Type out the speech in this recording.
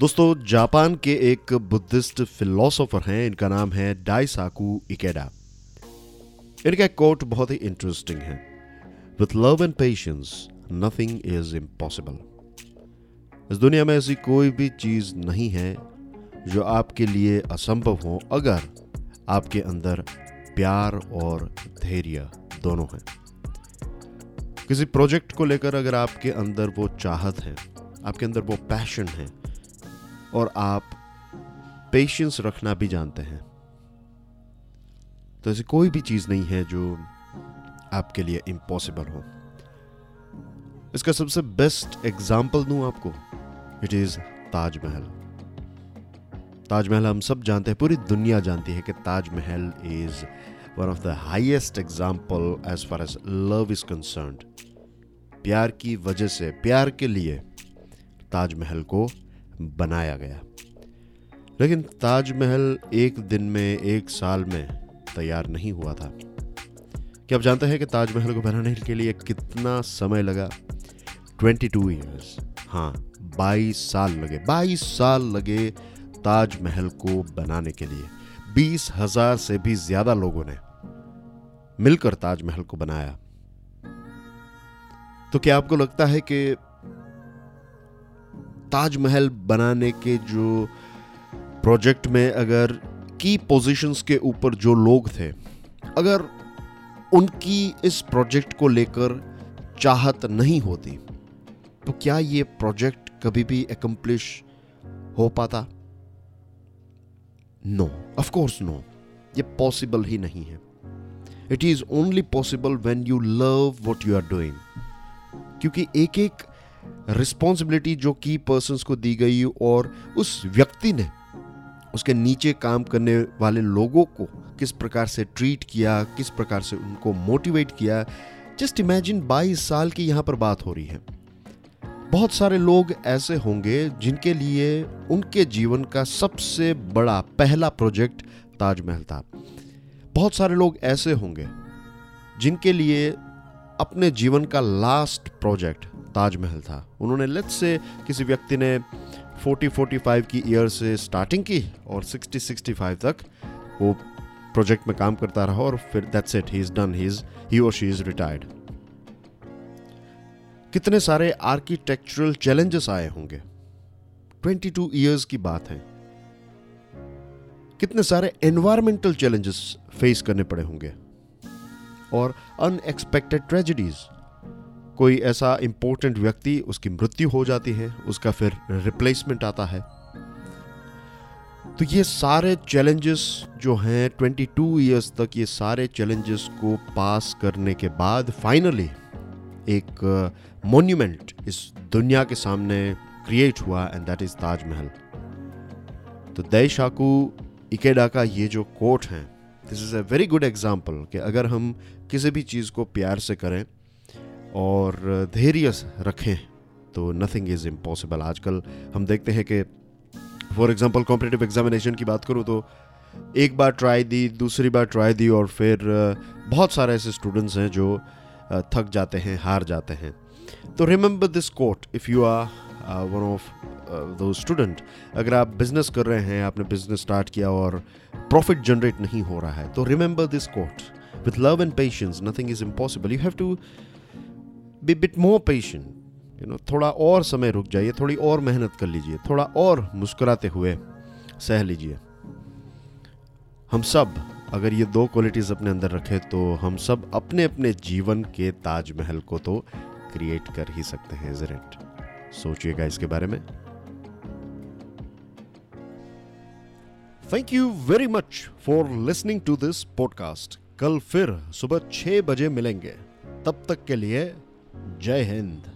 दोस्तों, जापान के एक बुद्धिस्ट फिलोसोफर हैं। इनका नाम है डाइसाकू इकेडा इनका कोट बहुत ही इंटरेस्टिंग है। With love and patience nothing is impossible इस दुनिया में ऐसी कोई भी चीज़ नहीं है जो आपके लिए असंभव हो, अगर आपके अंदर प्यार और धैर्य दोनों हैं। किसी प्रोजेक्ट को लेकर अगर आपके अंदर वो चाहत है, आपके अंदर वो पैशन है और आप पेशेंस रखना भी जानते हैं। तो ऐसी कोई भी चीज़ नहीं है जो आपके लिए इम्पॉसिबल हो। इसका सबसे बेस्ट एग्ज़ाम्पल दूँ आपको इट इज़ ताजमहल ताजमहल हम सब जानते हैं, पूरी दुनिया जानती है कि Taj Mahal is one of the highest example as far as love is concern प्यार की वजह से, प्यार के लिए ताजमहल को बनाया गया। लेकिन ताजमहल एक दिन में, एक साल में तैयार नहीं हुआ था। क्या आप जानते हैं कि ताजमहल को बनाने के लिए कितना समय लगा? 22 टू ईयर्स हाँ 22 साल लगे। 22 साल लगे ताजमहल को बनाने के लिए। बीस हज़ार से भी ज़्यादा लोगों ने मिलकर ताजमहल को बनाया। तो क्या आपको लगता है कि ताजमहल बनाने के जो प्रोजेक्ट में अगर की पोजीशंस के ऊपर जो लोग थे, अगर उनकी इस प्रोजेक्ट को लेकर चाहत नहीं होती तो क्या ये प्रोजेक्ट कभी भी एकम्प्लिश हो पाता? नो ऑफ़ कोर्स नो ये पॉसिबल ही नहीं है। It is only possible when you love what you are doing क्योंकि एक एक रिस्पॉन्सिबिलिटी जो की पर्सन को दी गई और उस व्यक्ति ने उसके नीचे काम करने वाले लोगों को किस प्रकार से ट्रीट किया, किस प्रकार से उनको मोटिवेट किया जस्ट इमेजिन 22 साल की यहाँ पर बात हो रही है। बहुत सारे लोग ऐसे होंगे जिनके लिए उनके जीवन का सबसे बड़ा पहला प्रोजेक्ट ताजमहल था। बहुत सारे लोग ऐसे होंगे जिनके लिए अपने जीवन का लास्ट प्रोजेक्ट ताजमहल था। उन्होंने लेट्स से किसी व्यक्ति ने 40 45 की ईयर से स्टार्टिंग की और 60 65 तक वो प्रोजेक्ट में काम करता रहा और फिर that's it he is done he is he और शी इज़ रिटायर्ड कितने सारे आर्किटेक्चरल चैलेंजेस आए होंगे। 22 इयर्स की बात है। कितने सारे एनवायरमेंटल चैलेंजेस फेस करने पड़े होंगे। और अनएक्सपेक्टेड ट्रेजिडीज कोई ऐसा इंपॉर्टेंट व्यक्ति उसकी मृत्यु हो जाती है उसका फिर रिप्लेसमेंट आता है। तो ये सारे चैलेंजेस जो हैं 22 इयर्स तक ये सारे चैलेंजेस को पास करने के बाद फाइनली एक मोन्यूमेंट uh, इस दुनिया के सामने क्रिएट हुआ एंड दैट इज़ ताजमहल तो दय शाकू इकेडा का ये जो कोट है this is a very good example कि अगर हम किसी भी चीज़ को प्यार से करें और धैर्य रखें तो नथिंग इज़ इम्पॉसिबल आजकल हम देखते हैं कि फॉर एग्जांपल कॉम्पिटेटिव एग्जामिनेशन की बात करूँ तो एक बार ट्राई दी, दूसरी बार ट्राई दी और फिर बहुत सारे ऐसे स्टूडेंट्स हैं जो थक जाते हैं, हार जाते हैं। तो remember this quote if you are one of those student अगर आप बिज़नेस कर रहे हैं, आपने बिज़नेस स्टार्ट किया और प्रॉफिट जनरेट नहीं हो रहा है तो remember this quote with love and patience nothing is impossible you have to be bit more patient you know थोड़ा और समय रुक जाइए, थोड़ी और मेहनत कर लीजिए, थोड़ा और मुस्कुराते हुए सह लीजिए। हम सब, अगर ये दो क्वालिटीज अपने अंदर रखें तो हम सब अपने अपने जीवन के ताजमहल को तो क्रिएट कर ही सकते हैं इज़ इट सोचिएगा इसके बारे में। Thank you very much for listening to this podcast कल फिर सुबह छह बजे मिलेंगे। तब तक के लिए जय हिंद